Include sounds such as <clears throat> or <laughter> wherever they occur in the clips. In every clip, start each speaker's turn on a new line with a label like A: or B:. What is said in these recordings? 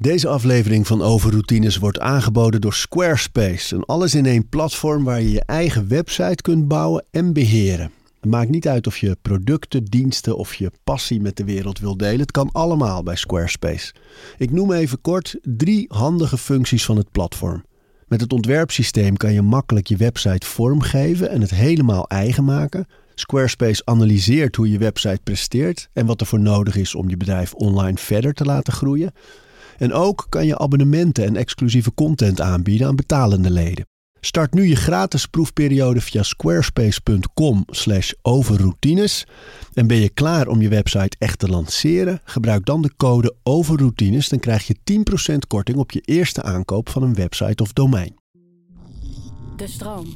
A: Deze aflevering van Overroutines wordt aangeboden door Squarespace. Een alles-in-één platform waar je je eigen website kunt bouwen en beheren. Het maakt niet uit of je producten, diensten of je passie met de wereld wil delen. Het kan allemaal bij Squarespace. Ik noem even kort drie handige functies van het platform. Met het ontwerpsysteem kan je makkelijk je website vormgeven en het helemaal eigen maken. Squarespace analyseert hoe je website presteert en wat er voor nodig is om je bedrijf online verder te laten groeien. En ook kan je abonnementen en exclusieve content aanbieden aan betalende leden. Start nu je gratis proefperiode via squarespace.com/overroutines. En ben je klaar om je website echt te lanceren? Gebruik dan de code overroutines, dan krijg je 10% korting op je eerste aankoop van een website of domein.
B: De stroom.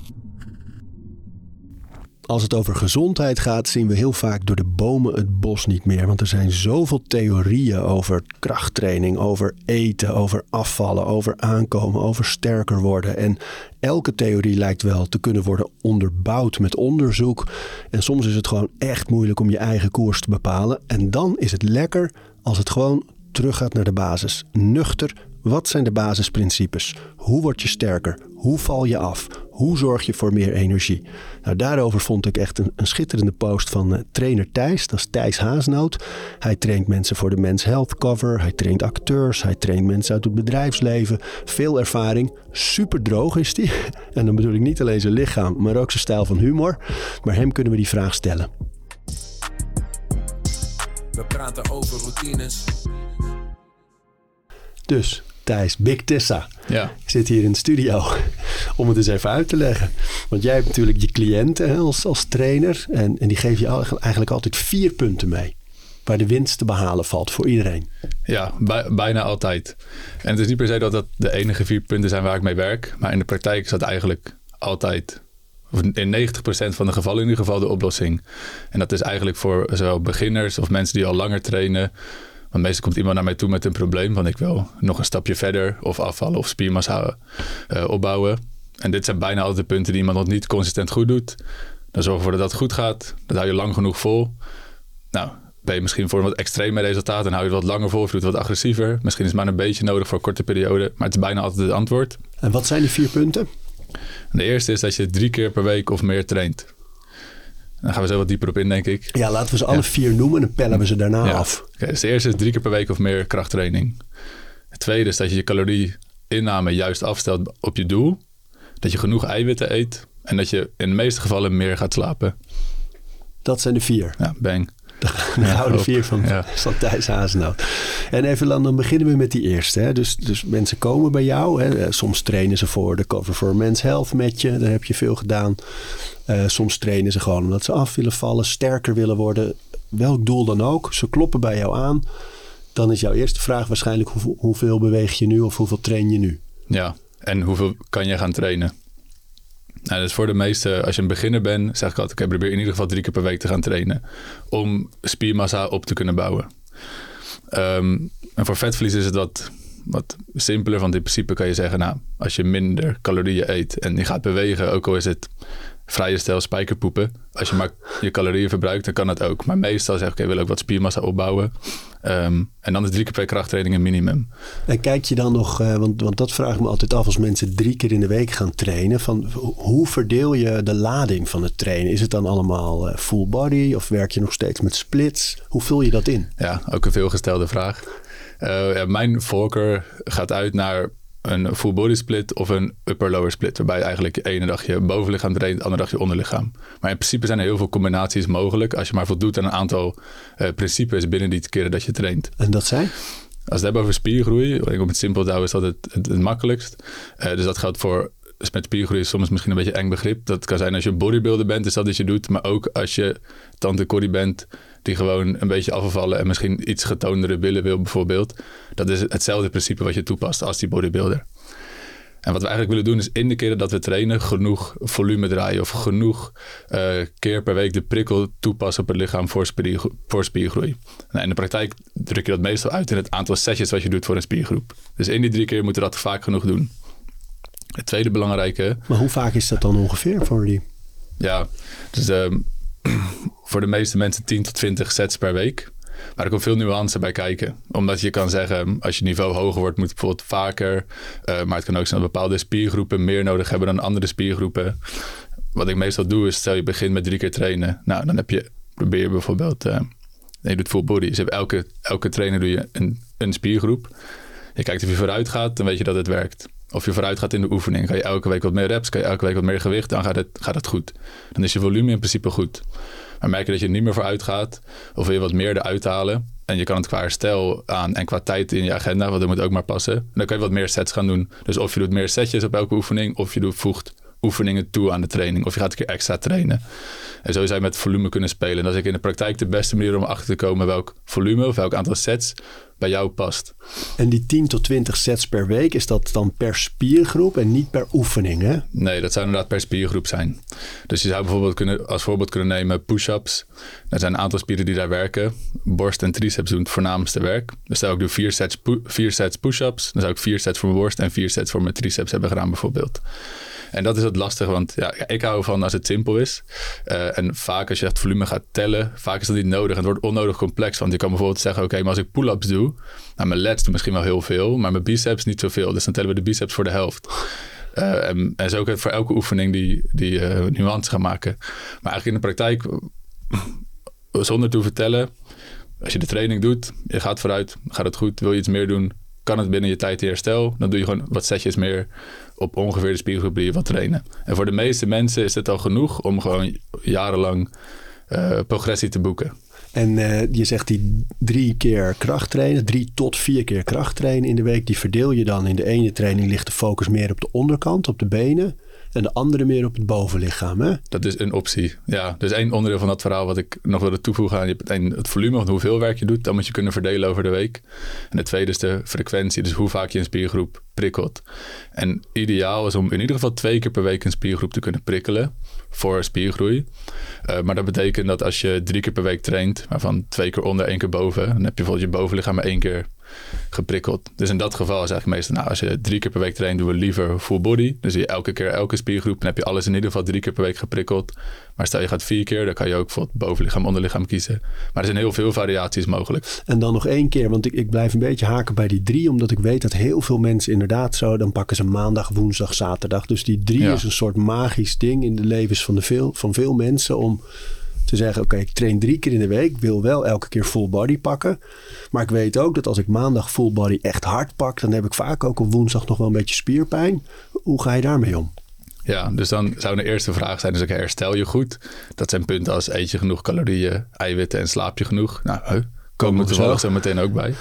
A: Als het over gezondheid gaat, zien we heel vaak door de bomen het bos niet meer. Want er zijn zoveel theorieën over krachttraining, over eten, over afvallen, over aankomen, over sterker worden. En elke theorie lijkt wel te kunnen worden onderbouwd met onderzoek. En soms is het gewoon echt moeilijk om je eigen koers te bepalen. En dan is het lekker als het gewoon teruggaat naar de basis. Nuchter, wat zijn de basisprincipes? Hoe word je sterker? Hoe val je af? Hoe zorg je voor meer energie? Nou, daarover vond ik echt een, een schitterende post van uh, trainer Thijs. Dat is Thijs Haasnoot. Hij traint mensen voor de Men's Health Cover. Hij traint acteurs. Hij traint mensen uit het bedrijfsleven. Veel ervaring. Super droog is hij. <laughs> En dan bedoel ik niet alleen zijn lichaam, maar ook zijn stijl van humor. Maar hem kunnen we die vraag stellen.
C: We praten over routines.
A: Dus Thijs, Big Tessa,
D: Ja,
A: zit hier in de studio om het eens even uit te leggen. Want jij hebt natuurlijk je cliënten hè, als, als trainer en, en die geef je eigenlijk altijd vier punten mee. Waar de winst te behalen valt voor iedereen.
D: ja bij- bijna altijd. En het is niet per se dat dat de enige vier punten zijn waar ik mee werk. Maar in de praktijk is dat eigenlijk altijd, of in 90% van de gevallen in ieder geval, de oplossing. En dat is eigenlijk voor zowel beginners of mensen die al langer trainen. Want meestal komt iemand naar mij toe met een probleem. Van ik wil nog een stapje verder of afvallen of spiermassa eh, opbouwen. En dit zijn bijna altijd de punten die iemand nog niet consistent goed doet. Dan zorgen we ervoor dat dat goed gaat. Dat hou je lang genoeg vol. Nou, ben je misschien voor een wat extreme resultaat en hou je het wat langer vol of je doet het wat agressiever. Misschien is het maar een beetje nodig voor een korte periode, maar het is bijna altijd het antwoord.
A: En wat zijn die vier punten?
D: En de eerste is dat je drie keer per week of meer traint. Daar gaan we zo wat dieper op in, denk ik.
A: Ja, laten we ze alle
D: Ja.
A: vier noemen en dan pellen we ze daarna
D: Ja.
A: af.
D: Oké, dus de eerste is drie keer per week of meer krachttraining. Het tweede is dat je je calorieinname juist afstelt op je doel. Dat je genoeg eiwitten eet en dat je in de meeste gevallen meer gaat slapen.
A: Dat zijn de vier.
D: Ja, bang. <laughs>
A: De gouden
D: op.
A: vier van,
D: Ja.
A: van Thijs Hazenhout. En even dan, dan beginnen we met die eerste. Hè. Dus, dus mensen komen bij jou. Hè. Soms trainen ze voor de cover for Men's Health met je. Daar heb je veel gedaan. Eh, soms trainen ze gewoon omdat ze af willen vallen. Sterker willen worden. Welk doel dan ook. Ze kloppen bij jou aan. Dan is jouw eerste vraag waarschijnlijk hoeveel, hoeveel beweeg je nu of hoeveel train je nu?
D: Ja, en hoeveel kan je gaan trainen? Nou, dus voor de meeste, als je een beginner bent, zeg ik altijd, oké, probeer in ieder geval drie keer per week te gaan trainen. Om spiermassa op te kunnen bouwen. Ehm, en voor vetverlies is het wat, wat simpeler, want in principe kan je zeggen, nou, als je minder calorieën eet en je gaat bewegen, ook al is het vrije stijl spijkerpoepen. Als je maar je calorieën verbruikt, dan kan dat ook. Maar meestal zeg ik, oké, ik wil ook wat spiermassa opbouwen. Ehm, en dan is drie keer per krachttraining een minimum.
A: En kijk je dan nog, eh, want, want dat vraag ik me altijd af als mensen drie keer in de week gaan trainen. Van, ho- hoe verdeel je de lading van het trainen? Is het dan allemaal eh, full body of werk je nog steeds met splits? Hoe vul je dat in?
D: Ja, ook een veelgestelde vraag. Eh, ja, mijn voorkeur gaat uit naar een full body split of een upper-lower split. Waarbij je eigenlijk de ene dag je bovenlichaam traint, de andere dag je onderlichaam. Maar in principe zijn er heel veel combinaties mogelijk. Als je maar voldoet aan een aantal eh, principes binnen die keren dat je traint.
A: En dat zijn?
D: Als we het hebben over spiergroei, om het simpel te houden, is dat het, het, het makkelijkst. Eh, dus dat geldt voor, dus met spiergroei is soms misschien een beetje eng begrip. Dat kan zijn als je bodybuilder bent, is dat iets je doet. Maar ook als je tante Corrie bent, die gewoon een beetje afvallen en misschien iets getoondere billen wil bijvoorbeeld. Dat is hetzelfde principe wat je toepast als die bodybuilder. En wat we eigenlijk willen doen is in de keren dat we trainen genoeg volume draaien of genoeg eh, keer per week de prikkel toepassen op het lichaam voor, spiergro- voor spiergroei. Nou, in de praktijk druk je dat meestal uit in het aantal sessies wat je doet voor een spiergroep. Dus in die drie keer moeten we dat vaak genoeg doen. Het tweede belangrijke,
A: Maar hoe vaak is dat dan ongeveer voor die?
D: ja, dus ehm, voor de meeste mensen 10 tot 20 sets per week. Maar er komt veel nuance bij kijken. Omdat je kan zeggen, als je niveau hoger wordt, moet het bijvoorbeeld vaker. Uh, maar het kan ook zijn dat bepaalde spiergroepen meer nodig hebben dan andere spiergroepen. Wat ik meestal doe, is stel je begint met drie keer trainen. Nou, dan heb je, probeer je bijvoorbeeld, uh, je doet full body. Dus elke, elke trainer doe je een, een spiergroep. Je kijkt of je vooruit gaat, dan weet je dat het werkt. Of je vooruit gaat in de oefening. Kan je elke week wat meer reps, kan je elke week wat meer gewicht, dan gaat het, gaat het goed. Dan is je volume in principe goed. Maar merk je dat je er niet meer vooruit gaat, of wil je wat meer eruit halen, en je kan het qua herstel aan en qua tijd in je agenda, want dat moet ook maar passen. dan kan je wat meer sets gaan doen. Dus of je doet meer setjes op elke oefening, of je doet, voegt oefeningen toe aan de training. Of je gaat een keer extra trainen. En zo zou je met volume kunnen spelen. En dat is ik in de praktijk de beste manier om achter te komen welk volume of welk aantal sets bij jou past.
A: En die 10 tot 20 sets per week, is dat dan per spiergroep en niet per oefening? Hè?
D: Nee, dat zou inderdaad per spiergroep zijn. Dus je zou bijvoorbeeld kunnen, als voorbeeld kunnen nemen push-ups. Er zijn een aantal spieren die daar werken. Borst en triceps doen het voornaamste werk. Dus stel ik doe vier sets, vier sets push-ups. Dan zou ik vier sets voor mijn borst en vier sets voor mijn triceps hebben gedaan bijvoorbeeld. En dat is het lastige, want ja, ik hou van als het simpel is. Uh, en vaak als je het volume gaat tellen, vaak is dat niet nodig. En het wordt onnodig complex, want je kan bijvoorbeeld zeggen, oké, maar als ik pull-ups doe, nou, mijn lats doen misschien wel heel veel, maar mijn biceps niet zoveel. Dus dan tellen we de biceps voor de helft. Uh, en, en zo ook voor elke oefening die, die uh, nuance gaan maken. Maar eigenlijk in de praktijk, <sniffs> zonder te vertellen, als je de training doet, je gaat vooruit, gaat het goed, wil je iets meer doen, kan het binnen je tijd in herstel, dan doe je gewoon wat setjes meer op ongeveer de je wat trainen. En voor de meeste mensen is het al genoeg om gewoon jarenlang uh, progressie te boeken.
A: En uh, je zegt die drie keer kracht trainen, drie tot vier keer kracht trainen in de week, die verdeel je dan. In de ene training ligt de focus meer op de onderkant, op de benen en de andere meer op het bovenlichaam. Hè?
D: Dat is een optie. Ja, dus één onderdeel van dat verhaal wat ik nog wilde toevoegen aan je hebt het volume, of hoeveel werk je doet, dan moet je kunnen verdelen over de week. En het tweede is de frequentie, dus hoe vaak je een spiergroep prikkelt. En ideaal is om in ieder geval twee keer per week een spiergroep te kunnen prikkelen voor spiergroei. Uh, maar dat betekent dat als je drie keer per week traint, waarvan twee keer onder, één keer boven, dan heb je bijvoorbeeld je bovenlichaam maar één keer geprikkeld. Dus in dat geval is eigenlijk meestal, nou, als je drie keer per week traint, doen we liever full body. Dus je elke keer elke spiergroep, dan heb je alles in ieder geval drie keer per week geprikkeld. Maar stel je gaat vier keer, dan kan je ook bijvoorbeeld bovenlichaam, onderlichaam kiezen. Maar er zijn heel veel variaties mogelijk.
A: En dan nog één keer, want ik, ik blijf een beetje haken bij die drie, omdat ik weet dat heel veel mensen inderdaad zo, dan pakken ze maandag, woensdag, zaterdag. Dus die drie is een soort magisch ding in de levens van, de veel, van veel mensen om te zeggen: Oké, ik train drie keer in de week, wil wel elke keer full body pakken. Maar ik weet ook dat als ik maandag full body echt hard pak, dan heb ik vaak ook op woensdag nog wel een beetje spierpijn. Hoe ga je daarmee om?
D: Ja, dus dan zou de eerste vraag zijn: dus okay, herstel je goed? Dat zijn punten als eet je genoeg calorieën, eiwitten en slaap je genoeg? Nou, komen we toevallig zo meteen ook bij.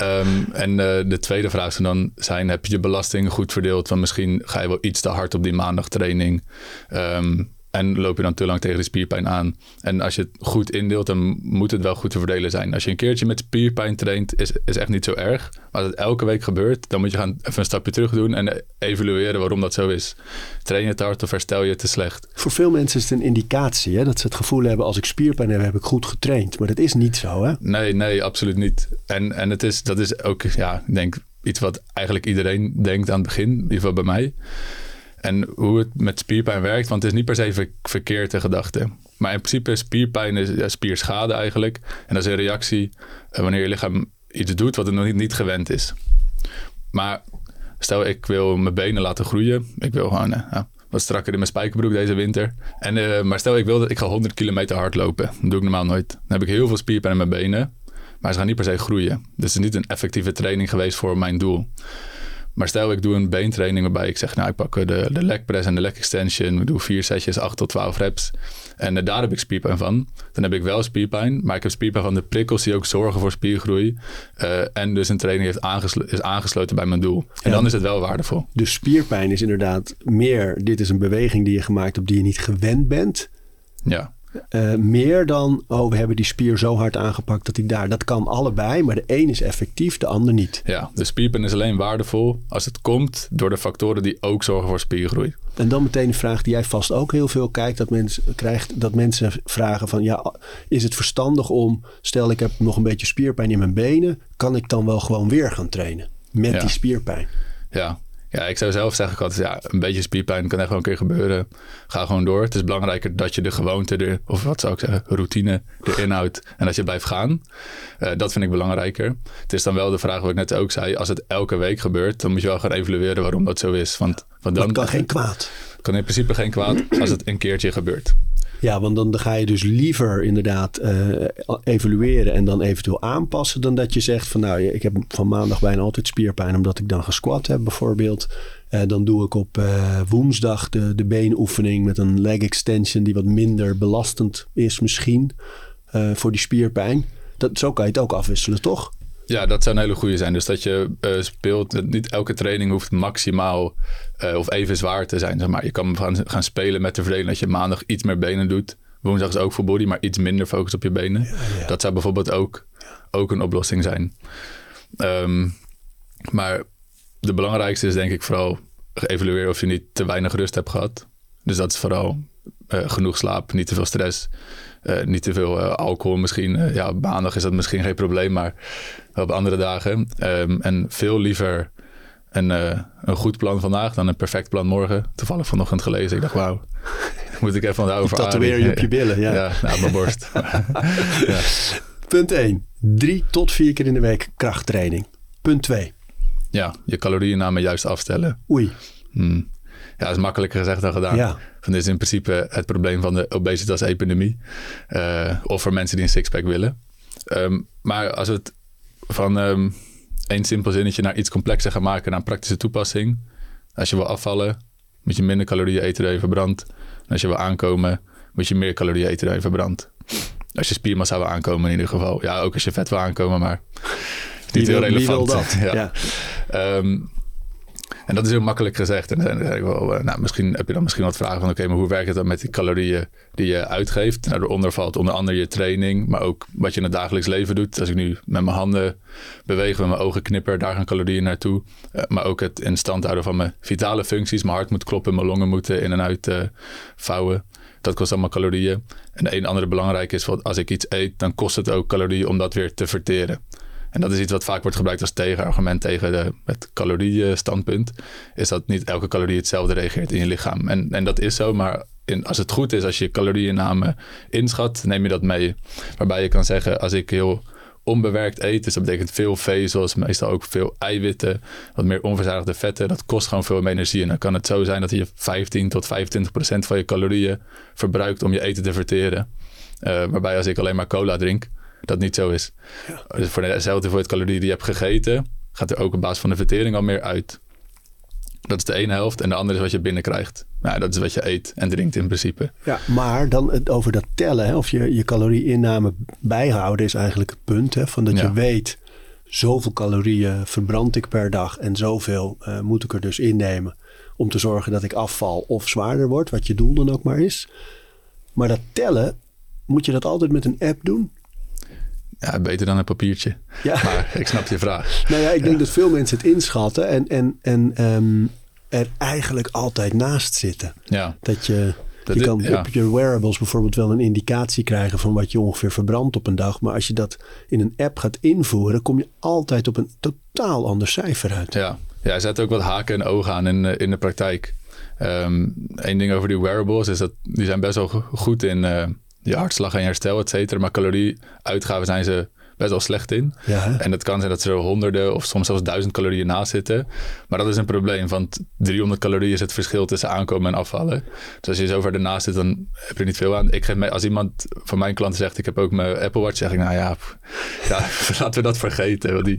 D: Um, en uh, de tweede vraag zou dan zijn: heb je je belastingen goed verdeeld? Want misschien ga je wel iets te hard op die maandagtraining. Um, en loop je dan te lang tegen de spierpijn aan. En als je het goed indeelt, dan moet het wel goed te verdelen zijn. Als je een keertje met spierpijn traint, is, is echt niet zo erg. Maar als het elke week gebeurt, dan moet je gaan even een stapje terug doen en evalueren waarom dat zo is. Train je het hard of herstel je te slecht?
A: Voor veel mensen is het een indicatie hè? dat ze het gevoel hebben: als ik spierpijn heb, heb ik goed getraind. Maar dat is niet zo, hè?
D: Nee, nee, absoluut niet. En, en het is, dat is ook, ja, ik denk iets wat eigenlijk iedereen denkt aan het begin, in ieder geval bij mij. En hoe het met spierpijn werkt, want het is niet per se ver verkeerde gedachte. Maar in principe is spierpijn is spierschade eigenlijk. En dat is een reactie uh, wanneer je lichaam iets doet wat het nog niet, niet gewend is. Maar stel ik wil mijn benen laten groeien. Ik wil gewoon uh, wat strakker in mijn spijkerbroek deze winter. En, uh, maar stel ik wil dat ik ga 100 kilometer hardlopen. Dat doe ik normaal nooit. Dan heb ik heel veel spierpijn in mijn benen. Maar ze gaan niet per se groeien. Dus het is niet een effectieve training geweest voor mijn doel. Maar stel ik doe een beentraining waarbij ik zeg, nou ik pak de, de leg press en de leg extension. Ik doe vier setjes, 8 tot 12 reps. En uh, daar heb ik spierpijn van. Dan heb ik wel spierpijn, maar ik heb spierpijn van de prikkels die ook zorgen voor spiergroei. Uh, en dus een training heeft aangeslo is aangesloten bij mijn doel. En dan is het wel waardevol.
A: Dus spierpijn is inderdaad meer, dit is een beweging die je gemaakt hebt die je niet gewend bent.
D: Ja.
A: Uh, meer dan, oh, we hebben die spier zo hard aangepakt dat hij daar. Dat kan allebei, maar de een is effectief, de ander niet.
D: Ja, de spierpijn is alleen waardevol als het komt door de factoren die ook zorgen voor spiergroei.
A: En dan meteen een vraag die jij vast ook heel veel kijkt, dat mensen, krijgt, dat mensen vragen van, ja, is het verstandig om, stel ik heb nog een beetje spierpijn in mijn benen, kan ik dan wel gewoon weer gaan trainen met
D: ja.
A: die spierpijn?
D: Ja, Ja, ik zou zelf zeggen, ik had, ja, een beetje spierpijn kan echt wel een keer gebeuren. Ga gewoon door. Het is belangrijker dat je de gewoonte, er, of wat zou ik zeggen, routine erin houdt. En dat je blijft gaan. Uh, dat vind ik belangrijker. Het is dan wel de vraag wat ik net ook zei. Als het elke week gebeurt, dan moet je wel gaan evalueren waarom dat zo is. Want, want dan
A: dat kan geen kwaad.
D: kan in principe geen kwaad als het een keertje gebeurt.
A: Ja, want dan ga je dus liever inderdaad uh, evalueren en dan eventueel aanpassen. Dan dat je zegt van nou, ik heb van maandag bijna altijd spierpijn omdat ik dan gesquat heb bijvoorbeeld. Uh, dan doe ik op uh, woensdag de, de beenoefening met een leg extension die wat minder belastend is misschien voor die spierpijn. Dat, zo kan je het ook afwisselen, toch?
D: Ja, dat zou een hele goede zijn. Dus dat je uh, speelt, niet elke training hoeft maximaal uh, of even zwaar te zijn. Zeg maar. Je kan gaan, gaan spelen met de verdeling dat je maandag iets meer benen doet. Woensdag is ook voor body, maar iets minder focus op je benen. Ja, ja. Dat zou bijvoorbeeld ook, ook een oplossing zijn. Um, maar de belangrijkste is denk ik vooral evalueren of je niet te weinig rust hebt gehad. Dus dat is vooral uh, genoeg slaap, niet te veel stress. Uh, niet te veel uh, alcohol misschien. Ja, maandag is dat misschien geen probleem, maar op andere dagen. Um, en veel liever een, een goed plan vandaag dan een perfect plan morgen. Toevallig vanochtend gelezen. Ik dacht, wauw, <laughs> moet ik even over
A: Tatoeëer je op je billen, ja. <laughs>
D: ja, nou, mijn borst. <laughs>
A: ja. Punt 1. Drie tot vier keer in de week krachttraining. Punt 2.
D: Ja, je calorieënname juist afstellen.
A: Oei.
D: Hmm. Ja, dat is makkelijker gezegd dan gedaan.
A: Ja.
D: Van dit is in principe het probleem van de obesitas-epidemie. Uh, of voor mensen die een sixpack willen. Um, maar als we het van um, één simpel zinnetje naar iets complexer gaan maken, naar een praktische toepassing. Als je wil afvallen, moet je minder calorieën eten dan je verbrandt. En als je wil aankomen, moet je meer calorieën eten dan je verbrandt. Als je spiermassa wil aankomen in ieder geval. Ja, ook als je vet wil aankomen, maar niet heel relevant.
A: dat? <laughs>
D: ja. ja. Um, en dat is heel makkelijk gezegd. En dan denk ik wel, nou, misschien heb je dan misschien wat vragen van... oké, maar hoe werkt het dan met die calorieën die je uitgeeft? Nou, daaronder valt onder andere je training... maar ook wat je in het dagelijks leven doet. Als ik nu met mijn handen beweeg, met mijn ogen knipper... daar gaan calorieën naartoe. Uh, maar ook het in stand houden van mijn vitale functies. Mijn hart moet kloppen, mijn longen moeten in en uit uh, vouwen. Dat kost allemaal calorieën. En een andere belangrijke is, als ik iets eet... dan kost het ook calorieën om dat weer te verteren. En dat is iets wat vaak wordt gebruikt als tegenargument tegen de, het caloriestandpunt. Is dat niet elke calorie hetzelfde reageert in je lichaam. En, en dat is zo, maar in, als het goed is, als je calorieinname inschat, neem je dat mee. Waarbij je kan zeggen, als ik heel onbewerkt eet, dus dat betekent veel vezels, meestal ook veel eiwitten, wat meer onverzadigde vetten, dat kost gewoon veel meer energie. En dan kan het zo zijn dat je 15 tot 25 procent van je calorieën verbruikt om je eten te verteren. Uh, waarbij als ik alleen maar cola drink, dat niet zo is. Ja. Dus voor dezelfde hoeveelheid calorieën die je hebt gegeten, gaat er ook op basis van de vertering al meer uit. Dat is de ene helft. En de andere is wat je binnenkrijgt. Nou, dat is wat je eet en drinkt in principe.
A: Ja, maar dan over dat tellen, hè, of je je calorieinname bijhouden, is eigenlijk het punt. Hè, van dat ja. je weet, zoveel calorieën verbrand ik per dag en zoveel uh, moet ik er dus innemen. Om te zorgen dat ik afval of zwaarder word, wat je doel dan ook maar is. Maar dat tellen, moet je dat altijd met een app doen?
D: Ja, beter dan een papiertje. Ja. <laughs> Maar ik snap je vraag.
A: nou ja, ik denk dat veel mensen het inschatten en, en, en um, er eigenlijk altijd naast zitten.
D: Ja.
A: Dat je, dat je kan ja. op je wearables bijvoorbeeld wel een indicatie krijgen van wat je ongeveer verbrandt op een dag. Maar als je dat in een app gaat invoeren, kom je altijd op een totaal ander cijfer uit.
D: Ja, ja er zitten ook wat haken en ogen aan in, in de praktijk. Um, Eén ding over die wearables is dat die zijn best wel goed in... Uh, je hartslag en herstel, et cetera. Maar calorieuitgaven zijn ze best wel slecht in.
A: Ja,
D: en dat kan zijn dat ze er honderden of soms zelfs duizend calorieën naast zitten. Maar dat is een probleem, want 300 calorieën is het verschil tussen aankomen en afvallen. Dus als je zo ver ernaast zit, dan heb je er niet veel aan. Ik geef mij, als iemand van mijn klanten zegt, ik heb ook mijn Apple Watch, zeg ik, nou ja, <laughs> ja <laughs> laten we dat vergeten, want die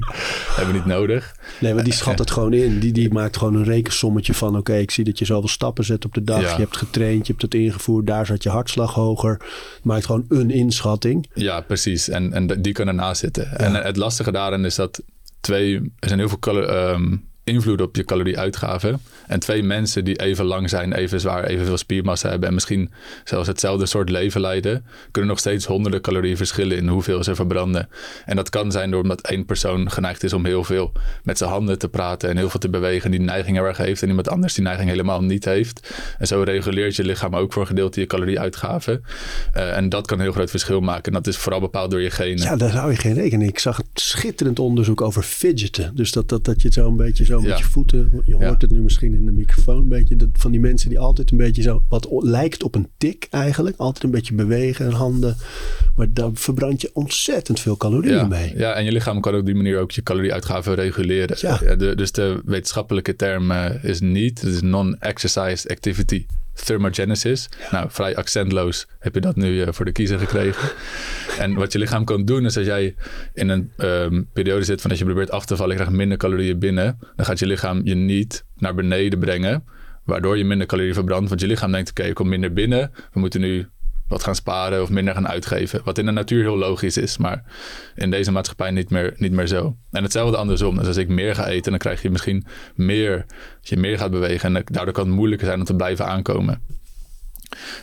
D: hebben we niet nodig.
A: Nee, maar die schat het gewoon in. Die, die maakt gewoon een rekensommetje van, oké, okay, ik zie dat je zoveel stappen zet op de dag. Ja. Je hebt getraind, je hebt het ingevoerd, daar zat je hartslag hoger. Maakt gewoon een inschatting.
D: Ja, precies. En, en die kan zitten. En het lastige daarin is dat twee, er zijn heel veel um, invloed op je calorieuitgaven. En twee mensen die even lang zijn, even zwaar, evenveel spiermassa hebben en misschien zelfs hetzelfde soort leven leiden, kunnen nog steeds honderden calorieën verschillen in hoeveel ze verbranden. En dat kan zijn doordat één persoon geneigd is om heel veel met zijn handen te praten en heel veel te bewegen, die neiging erg heeft, en iemand anders die neiging helemaal niet heeft. En zo reguleert je lichaam ook voor een gedeelte je calorieuitgaven. Uh, en dat kan een heel groot verschil maken. En dat is vooral bepaald door je genen.
A: Ja, daar zou je geen rekenen. Ik zag schitterend onderzoek over fidgeten. Dus dat, dat, dat je zo een beetje zo zo met je voeten. Je hoort het nu misschien in de microfoon een beetje. Dat, van die mensen die altijd een beetje zo, wat lijkt op een tik eigenlijk. Altijd een beetje bewegen en handen. Maar daar verbrand je ontzettend veel calorieën mee.
D: ja, en je lichaam kan op die manier ook je calorieuitgaven reguleren.
A: Ja.
D: de, dus de wetenschappelijke term eh, is niet. Het is non-exercise activity thermogenesis. Nou, vrij accentloos heb je dat nu eh, voor de kiezer gekregen. <laughs> en wat je lichaam kan doen is als jij in een ehm, periode zit van dat je probeert af te vallen, je krijgt minder calorieën binnen, dan gaat je lichaam je niet naar beneden brengen, waardoor je minder calorieën verbrandt. Want je lichaam denkt, oké, er komt minder binnen, we moeten nu wat gaan sparen of minder gaan uitgeven. Wat in de natuur heel logisch is, maar in deze maatschappij niet meer, niet meer zo. En hetzelfde andersom. Dus als ik meer ga eten, dan krijg je misschien meer, als je meer gaat bewegen. En daardoor kan het moeilijker zijn om te blijven aankomen.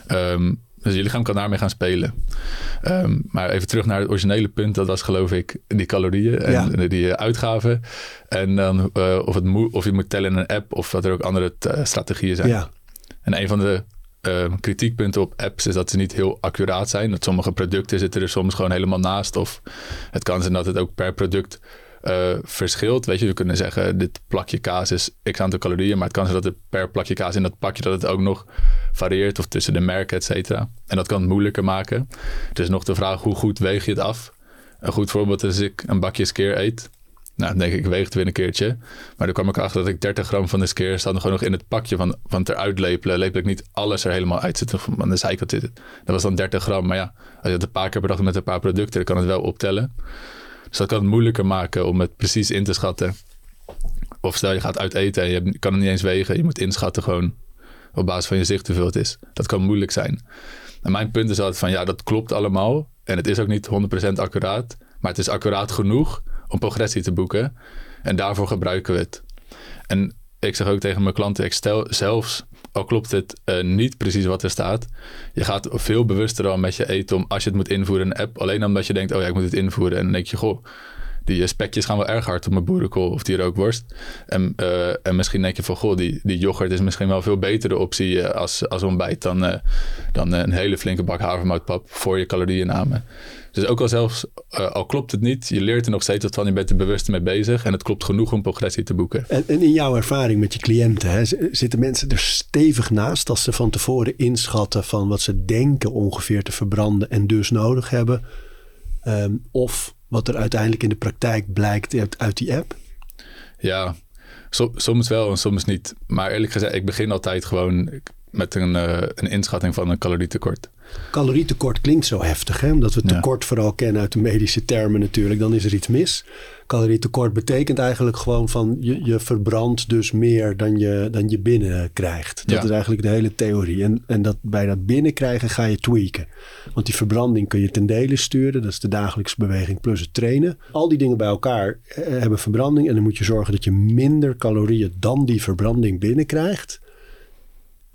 D: Ehm, dus je lichaam kan daarmee gaan spelen. Ehm, maar even terug naar het originele punt. Dat was geloof ik die calorieën en
A: Ja.
D: die eh, uitgaven. En dan eh, of, het of je moet tellen in een app of dat er ook andere eh, strategieën zijn.
A: Ja.
D: En een van de eh, kritiekpunten op apps is dat ze niet heel accuraat zijn. Dat sommige producten zitten er soms gewoon helemaal naast. Of het kan zijn dat het ook per product eh, verschilt. Weet je, we kunnen zeggen, dit plakje kaas is x aantal calorieën. Maar het kan zijn dat het per plakje kaas in dat pakje dat het ook nog varieert. Of tussen de merken, et cetera. En dat kan het moeilijker maken. Dus nog de vraag, hoe goed weeg je het af? Een goed voorbeeld is als ik een bakje skeer eet. Nou, dan denk ik, ik weeg het weer een keertje. Maar dan kwam ik achter dat ik 30 gram van de skeer nog gewoon nog in het pakje van, van het eruit lepelen. Lepel ik niet alles er helemaal uit zitten. Aan de zijkant zit het. Dat was dan 30 gram. Maar ja, als je het een paar keer per met een paar producten, dan kan het wel optellen. Dus dat kan het moeilijker maken om het precies in te schatten. Of stel je gaat uit eten en je kan het niet eens wegen. Je moet inschatten gewoon op basis van je zicht hoeveel het is. Dat kan moeilijk zijn. En mijn punt is altijd van ja, dat klopt allemaal. En het is ook niet 100% accuraat. Maar het is accuraat genoeg om progressie te boeken. En daarvoor gebruiken we het. En ik zeg ook tegen mijn klanten, ik stel zelfs, al klopt het eh, niet precies wat er staat. Je gaat veel bewuster al met je eten om als je het moet invoeren in een app. Alleen omdat je denkt, oh ja, ik moet het invoeren. En dan denk je, goh, die eh, spekjes gaan wel erg hard op mijn boerenkool of die rookworst. En, eh, en misschien denk je van, goh, die, die yoghurt is misschien wel een veel betere optie eh, als, als ontbijt dan, dan een hele flinke bak havermoutpap voor je calorieinname. Dus ook al zelfs, eh, al klopt het niet, je leert er nog steeds wat van, je bent er bewust mee bezig en het klopt genoeg om progressie te boeken.
A: En, en in jouw ervaring met je cliënten, hè, zitten mensen er stevig naast als ze van tevoren inschatten van wat ze denken ongeveer te verbranden en dus nodig hebben? Ehm, of wat er uiteindelijk in de praktijk blijkt uit, uit die app?
D: Ja, so- soms wel en soms niet. Maar eerlijk gezegd, ik begin altijd gewoon met een, eh, een inschatting van een calorietekort.
A: Calorietekort klinkt zo heftig, hè? omdat we
D: Ja.
A: tekort vooral kennen uit de medische termen natuurlijk. Dan is er iets mis. Calorietekort betekent eigenlijk gewoon van je, je verbrandt dus meer dan je, dan je binnenkrijgt. Dat
D: Ja.
A: is eigenlijk de hele theorie. En, en dat bij dat binnenkrijgen ga je tweaken. Want die verbranding kun je ten dele sturen. Dat is de dagelijkse beweging plus het trainen. Al die dingen bij elkaar eh, hebben verbranding. En dan moet je zorgen dat je minder calorieën dan die verbranding binnenkrijgt.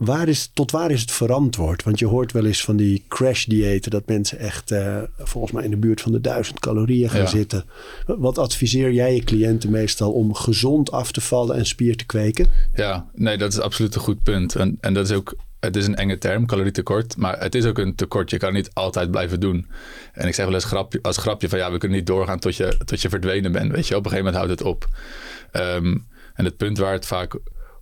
A: Waar is, tot waar is het verantwoord? Want je hoort wel eens van die crash-diëten... dat mensen echt eh, volgens mij in de buurt van de duizend calorieën gaan
D: Ja.
A: zitten. Wat adviseer jij je cliënten meestal om gezond af te vallen en spier te kweken?
D: Ja, nee, dat is absoluut een goed punt. En, en dat is ook, het is een enge term, calorietekort. Maar het is ook een tekort. Je kan het niet altijd blijven doen. En ik zeg wel eens grapje, als grapje van ja, we kunnen niet doorgaan tot je, tot je verdwenen bent. Weet je, op een gegeven moment houdt het op. Ehm, en het punt waar het vaak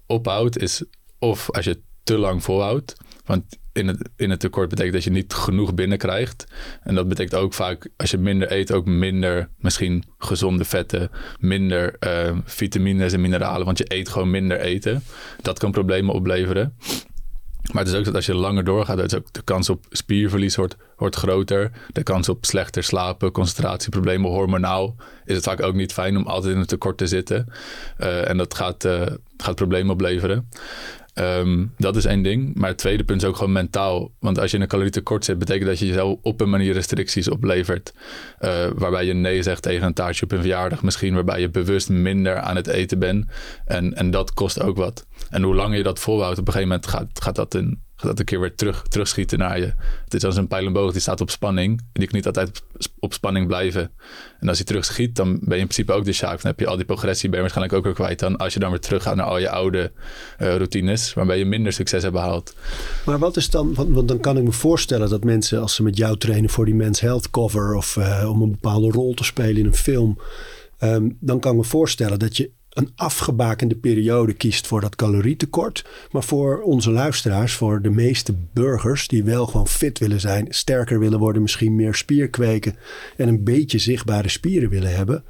D: ophoudt is of als je te lang volhoudt. Want in het, in het tekort betekent dat je niet genoeg binnenkrijgt. En dat betekent ook vaak, als je minder eet, ook minder misschien gezonde vetten, minder eh, vitamines en mineralen, want je eet gewoon minder eten. Dat kan problemen opleveren. Maar het is ook dat als je langer doorgaat, is ook de kans op spierverlies wordt, wordt groter. De kans op slechter slapen, concentratieproblemen, hormonaal is het vaak ook niet fijn om altijd in een tekort te zitten. Eh, en dat gaat, eh, gaat problemen opleveren. Ehm, dat is één ding. Maar het tweede punt is ook gewoon mentaal. Want als je in een calorietekort zit, betekent dat je jezelf op een manier restricties oplevert. Eh, waarbij je nee zegt tegen een taartje op een verjaardag misschien. Waarbij je bewust minder aan het eten bent. En, en dat kost ook wat. En hoe langer je dat volhoudt, op een gegeven moment gaat, gaat dat een dat een keer weer terug, terugschieten naar je. Het is als een pijl en boog die staat op spanning. Die kan niet altijd op, spanning blijven. En als hij terugschiet, dan ben je in principe ook de sjaak. Dan heb je al die progressie, ben je waarschijnlijk ook weer kwijt. Dan als je dan weer teruggaat naar al je oude eh, routines, waarbij je minder succes hebt behaald.
A: Maar wat is dan, want, want dan kan ik me voorstellen dat mensen als ze met jou trainen voor die Men's Health cover of eh, om een bepaalde rol te spelen in een film, ehm, dan kan ik me voorstellen dat je een afgebakende periode kiest voor dat calorietekort. Maar voor onze luisteraars, voor de meeste burgers die wel gewoon fit willen zijn, sterker willen worden, misschien meer spier kweken en een beetje zichtbare spieren willen hebben.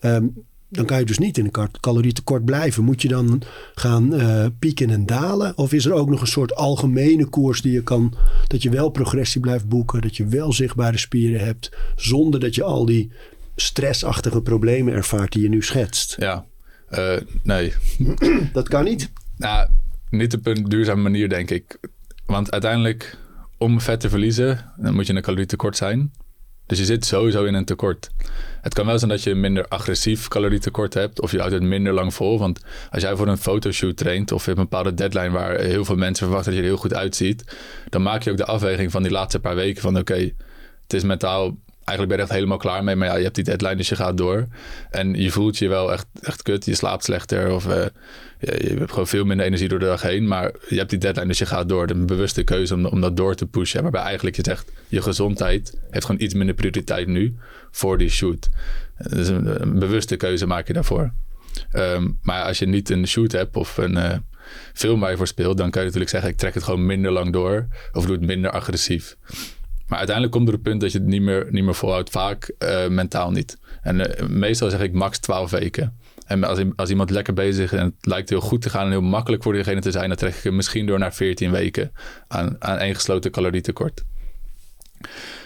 A: ehm, dan kan je dus niet in een calorietekort blijven. Moet je dan gaan eh, pieken en dalen? Of is er ook nog een soort algemene koers die je kan, dat je wel progressie blijft boeken, dat je wel zichtbare spieren hebt, zonder dat je al die stressachtige problemen ervaart die je nu schetst?
D: Ja, Eh, nee. <clears throat>
A: Dat kan niet.
D: Nou, niet op een duurzame manier, denk ik. Want uiteindelijk, om vet te verliezen, dan moet je in een calorietekort zijn. Dus je zit sowieso in een tekort. Het kan wel zijn dat je een minder agressief calorietekort hebt. Of je houdt het minder lang vol. Want als jij voor een fotoshoot traint. Of je hebt een bepaalde deadline waar heel veel mensen verwachten dat je er heel goed uitziet. Dan maak je ook de afweging van die laatste paar weken. Van oké, het is mentaal eigenlijk ben je echt helemaal klaar mee. Maar ja, je hebt die deadline, dus je gaat door. En je voelt je wel echt, echt kut. Je slaapt slechter of uh, je, hebt gewoon veel minder energie door de dag heen. Maar je hebt die deadline, dus je gaat door. De bewuste keuze om, om dat door te pushen. Waarbij eigenlijk je zegt, je gezondheid heeft gewoon iets minder prioriteit nu voor die shoot. Dus een, een bewuste keuze maak je daarvoor. Um, maar als je niet een shoot hebt of een uh, film waar je voor speelt... dan kan je natuurlijk zeggen, ik trek het gewoon minder lang door. Of doe het minder agressief. Maar uiteindelijk komt er een punt dat je het niet meer, niet meer volhoudt. Vaak uh, mentaal niet. En uh, meestal zeg ik max 12 weken. En als, als, iemand lekker bezig is en het lijkt heel goed te gaan en heel makkelijk voor diegene te zijn, dan trek ik hem misschien door naar 14 weken aan, aan één gesloten calorietekort.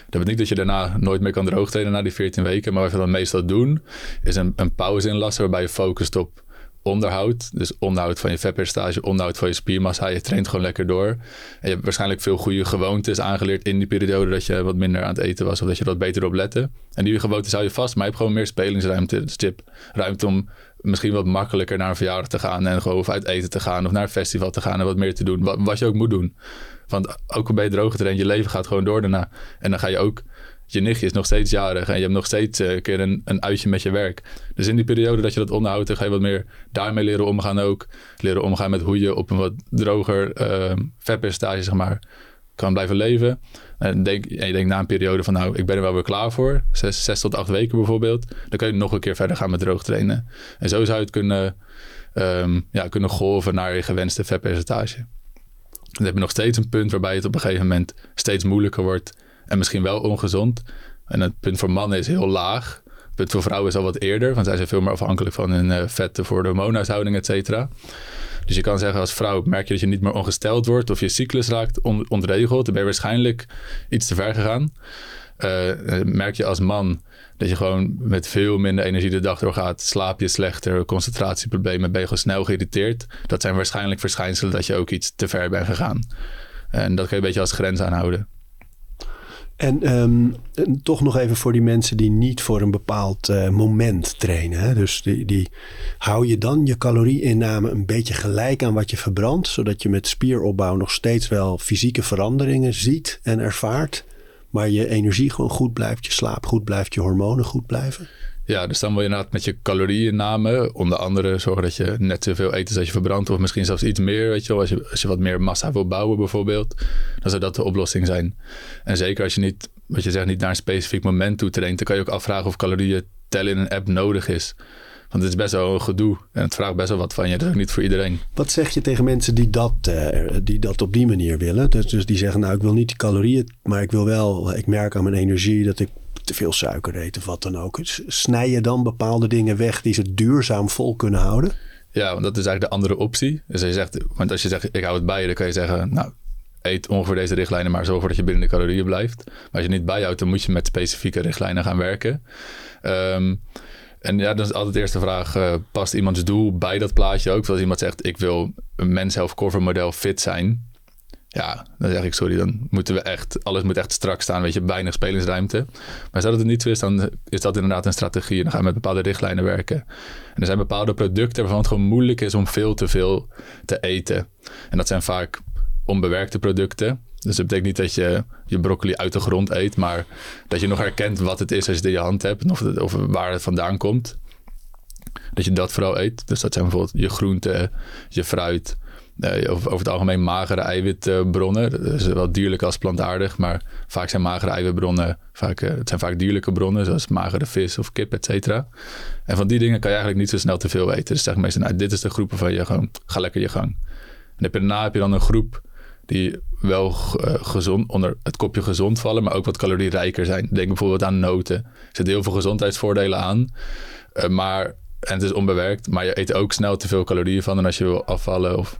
D: Dat betekent dat je daarna nooit meer kan droogtreden na die 14 weken. Maar wat we dan meestal doen, is een, een pauze inlassen waarbij je focust op onderhoud. Dus onderhoud van je vetpercentage, onderhoud van je spiermassa. Je traint gewoon lekker door. En je hebt waarschijnlijk veel goede gewoontes aangeleerd in die periode dat je wat minder aan het eten was. Of dat je wat beter op lette. En die gewoontes hou je vast, maar je hebt gewoon meer spelingsruimte. Dus je ruimte om misschien wat makkelijker naar een verjaardag te gaan. En gewoon uit eten te gaan of naar een festival te gaan en wat meer te doen. Wat, wat je ook moet doen. Want ook al ben je droog getraind, je leven gaat gewoon door daarna. En dan ga je ook je nichtje is nog steeds jarig en je hebt nog steeds uh, een keer een, uitje met je werk. Dus in die periode dat je dat onderhoudt, dan ga je wat meer daarmee leren omgaan ook. Leren omgaan met hoe je op een wat droger uh, vetpercentage, zeg maar, kan blijven leven. En, denk, en je denkt na een periode van, nou, ik ben er wel weer klaar voor. Zes, tot acht weken bijvoorbeeld. Dan kun je nog een keer verder gaan met droog trainen. En zo zou je het kunnen, um, ja, kunnen golven naar je gewenste vetpercentage. Dan heb je nog steeds een punt waarbij het op een gegeven moment steeds moeilijker wordt en misschien wel ongezond. En het punt voor mannen is heel laag. Het punt voor vrouwen is al wat eerder, want zij zijn veel meer afhankelijk van hun uh, vetten voor de hormoonhuishouding, et cetera. Dus je kan zeggen als vrouw, merk je dat je niet meer ongesteld wordt of je cyclus raakt on ontregeld, dan ben je waarschijnlijk iets te ver gegaan. Uh, merk je als man dat je gewoon met veel minder energie de dag doorgaat, slaap je slechter, concentratieproblemen, ben je gewoon snel geïrriteerd. Dat zijn waarschijnlijk verschijnselen dat je ook iets te ver bent gegaan. En dat kun je een beetje als grens aanhouden.
A: En, um, en, toch nog even voor die mensen die niet voor een bepaald uh, moment trainen. Hè? Dus die, die, hou je dan je calorieinname een beetje gelijk aan wat je verbrandt. Zodat je met spieropbouw nog steeds wel fysieke veranderingen ziet en ervaart. Maar je energie gewoon goed blijft, je slaap goed blijft, je hormonen goed blijven.
D: Ja, dus dan wil je inderdaad met je calorieinname onder andere zorgen dat je net zoveel eet als dat je verbrandt. Of misschien zelfs iets meer, weet je wel. Als je, als je wat meer massa wil bouwen bijvoorbeeld, dan zou dat de oplossing zijn. En zeker als je niet, wat je zegt, niet naar een specifiek moment toe traint, dan kan je ook afvragen of calorieën tellen in een app nodig is. Want het is best wel een gedoe en het vraagt best wel wat van je. Dat is ook niet voor iedereen.
A: Wat zeg je tegen mensen die dat, uh, die dat op die manier willen? Dus, dus die zeggen, nou ik wil niet die calorieën, maar ik wil wel, ik merk aan mijn energie dat ik te veel suiker eet of wat dan ook. Snij je dan bepaalde dingen weg die ze duurzaam vol kunnen houden?
D: Ja, want dat is eigenlijk de andere optie. Dus je zegt, want als je zegt, ik hou het bij je, dan kan je zeggen, nou, eet ongeveer deze richtlijnen, maar zorg ervoor dat je binnen de calorieën blijft. Maar als je niet bijhoudt, dan moet je met specifieke richtlijnen gaan werken. Um, en ja, dan is altijd de eerste vraag, uh, past iemands doel bij dat plaatje ook? Als iemand zegt, ik wil een mens health cover model fit zijn. Ja, dan zeg ik sorry, dan moeten we echt, alles moet echt strak staan, weet je, weinig spelingsruimte. Maar zou dat het niet zo is, dan is dat inderdaad een strategie. Dan gaan we met bepaalde richtlijnen werken. En er zijn bepaalde producten waarvan het gewoon moeilijk is om veel te veel te eten. En dat zijn vaak onbewerkte producten. Dus dat betekent niet dat je je broccoli uit de grond eet, maar dat je nog herkent wat het is als je het in je hand hebt of, of waar het vandaan komt. Dat je dat vooral eet. Dus dat zijn bijvoorbeeld je groenten, je fruit, over, over het algemeen magere eiwitbronnen. Dat is wel dierlijk als plantaardig, maar vaak zijn magere eiwitbronnen, vaak, eh, het zijn vaak dierlijke bronnen, zoals magere vis of kip, et cetera. En van die dingen kan je eigenlijk niet zo snel te veel eten. Dus zeg meestal, nou, dit is de groep van je gewoon, ga lekker je gang. En heb je, daarna heb je dan een groep die wel eh, gezond, onder het kopje gezond vallen, maar ook wat calorierijker zijn. Denk bijvoorbeeld aan noten. Er zitten heel veel gezondheidsvoordelen aan, eh, maar, en het is onbewerkt, maar je eet ook snel te veel calorieën van. En als je wil afvallen of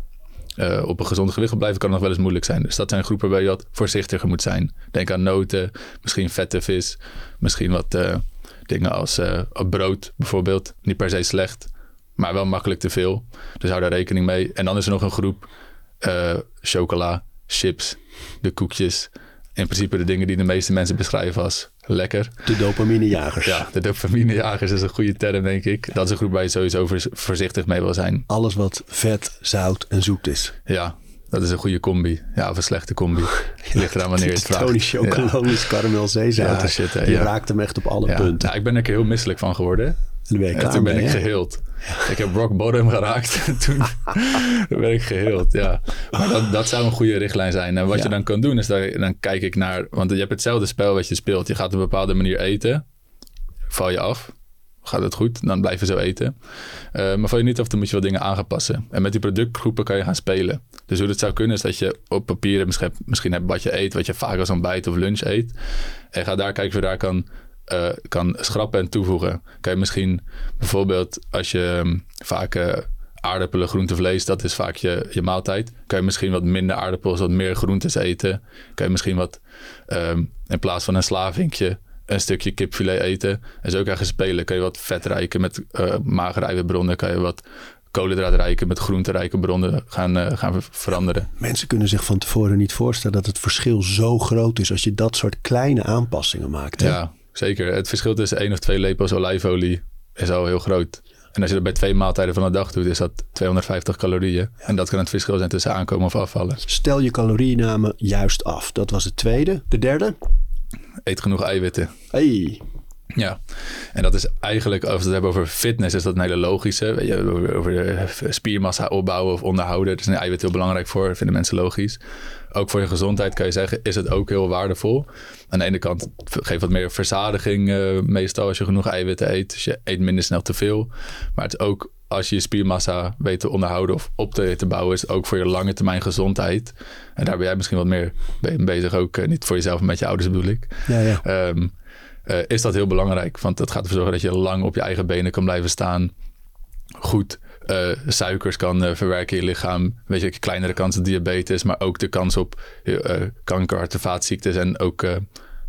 D: eh, op een gezond gewicht blijven, kan nog wel eens moeilijk zijn. Dus dat zijn groepen waar je wat voorzichtiger moet zijn. Denk aan noten, misschien vette vis, misschien wat dingen als brood bijvoorbeeld. Niet per se slecht, maar wel makkelijk te veel. Dus hou daar rekening mee. En dan is er nog een groep chocola, chips, de koekjes. In principe de dingen die de meeste mensen beschrijven als lekker.
A: De dopaminejagers.
D: Ja, de dopaminejagers is een goede term, denk ik. Dat is een groep waar je sowieso voorzichtig mee wil zijn.
A: Alles wat vet, zout en zoet is.
D: Ja, dat is een goede combi. Ja, of een slechte combi. Ligt eraan wanneer je het vraagt.
A: Tony chocolonisch ja. karamel zeezout. Ja, shit, je raakt hem echt op alle punten.
D: Ja, ik ben er heel misselijk van geworden.
A: En, ben
D: en toen ben ik geheeld. Ik heb rock bottom geraakt. En <laughs> toen ben ik geheeld, ja. Maar dat, dat zou een goede richtlijn zijn. En wat je dan kan doen, is dat, dan kijk ik naar... Want je hebt hetzelfde spel wat je speelt. Je gaat op een bepaalde manier eten. Val je af. Gaat het goed, dan blijf je zo eten. Uh, maar val je niet af, dan moet je wel dingen aanpassen. En met die productgroepen kan je gaan spelen. Dus hoe het zou kunnen, is dat je op papier misschien, misschien hebt wat je eet... wat je vaak als ontbijt of lunch eet. En ga daar kijken of je daar kan uh, kan schrappen en toevoegen. Kan je misschien bijvoorbeeld als je um, vaak uh, aardappelen, groente, vlees, dat is vaak je, je maaltijd. Kan je misschien wat minder aardappels, wat meer groentes eten. Kan je misschien wat um, in plaats van een slavinkje een stukje kipfilet eten. En zo kan je spelen. Kan je wat vetrijke met uh, magere eiwitbronnen. Kan je wat koolhydraatrijke met groenterijke bronnen gaan, uh, gaan veranderen.
A: Mensen kunnen zich van tevoren niet voorstellen dat het verschil zo groot is als je dat soort kleine aanpassingen maakt. Hè?
D: Ja, Zeker. Het verschil tussen één of twee lepels olijfolie is al heel groot. En als je dat bij twee maaltijden van de dag doet, is dat 250 calorieën. En dat kan het verschil zijn tussen aankomen of afvallen.
A: Stel je calorieënname juist af. Dat was het tweede. De derde?
D: Eet genoeg eiwitten.
A: Hey.
D: Ja, en dat is eigenlijk, als we het hebben over fitness, is dat een hele logische. Weet je, over, over spiermassa opbouwen of onderhouden. Daar is een eiwit heel belangrijk voor, vinden mensen logisch. Ook voor je gezondheid kan je zeggen, is het ook heel waardevol. Aan de ene kant geeft wat meer verzadiging uh, meestal als je genoeg eiwitten eet. Dus je eet minder snel te veel. Maar het is ook als je je spiermassa weet te onderhouden of op te, te bouwen, is het ook voor je lange termijn gezondheid. En daar ben jij misschien wat meer bezig, ook uh, niet voor jezelf, maar met je ouders bedoel ik.
A: Ja, ja.
D: Um, uh, is dat heel belangrijk. Want dat gaat ervoor zorgen dat je lang op je eigen benen kan blijven staan. Goed uh, suikers kan uh, verwerken in je lichaam. Weet je, kleinere kans op diabetes, maar ook de kans op kanker, hart- en vaatziektes en ook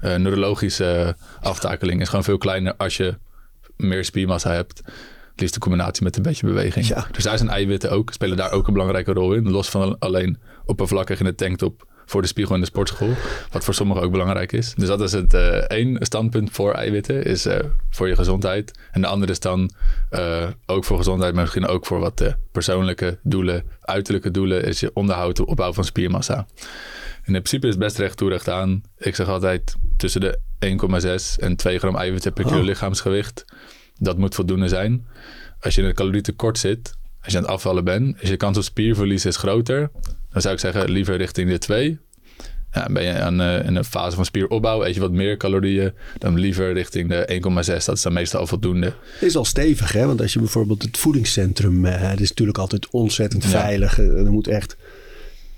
D: neurologische aftakeling is gewoon veel kleiner als je meer spiermassa hebt. Het liefst een combinatie met een beetje beweging.
A: Ja.
D: Dus daar zijn eiwitten ook, spelen daar ook een belangrijke rol in. Los van alleen oppervlakkig in de tanktop voor de spiegel in de sportschool. Wat voor sommigen ook belangrijk is. Dus dat is het uh, één standpunt voor eiwitten, is uh, voor je gezondheid. En de andere is dan uh, ook voor gezondheid, maar misschien ook voor wat persoonlijke doelen, uiterlijke doelen, is je onderhoud, de opbouw van spiermassa. In principe is het best recht toe recht aan. Ik zeg altijd tussen de 1,6 en 2 gram eiwitten per kilo oh. lichaamsgewicht. Dat moet voldoende zijn. Als je in een calorietekort zit, als je aan het afvallen bent, is je kans op spierverlies is groter dan zou ik zeggen liever richting de 2. Ja, ben je aan, uh, in een fase van spieropbouw, eet je wat meer calorieën, dan liever richting de 1,6. Dat is dan meestal al voldoende.
A: Is al stevig, hè? Want als je bijvoorbeeld het voedingscentrum, uh, het is natuurlijk altijd ontzettend veilig. Ja. Er moet echt,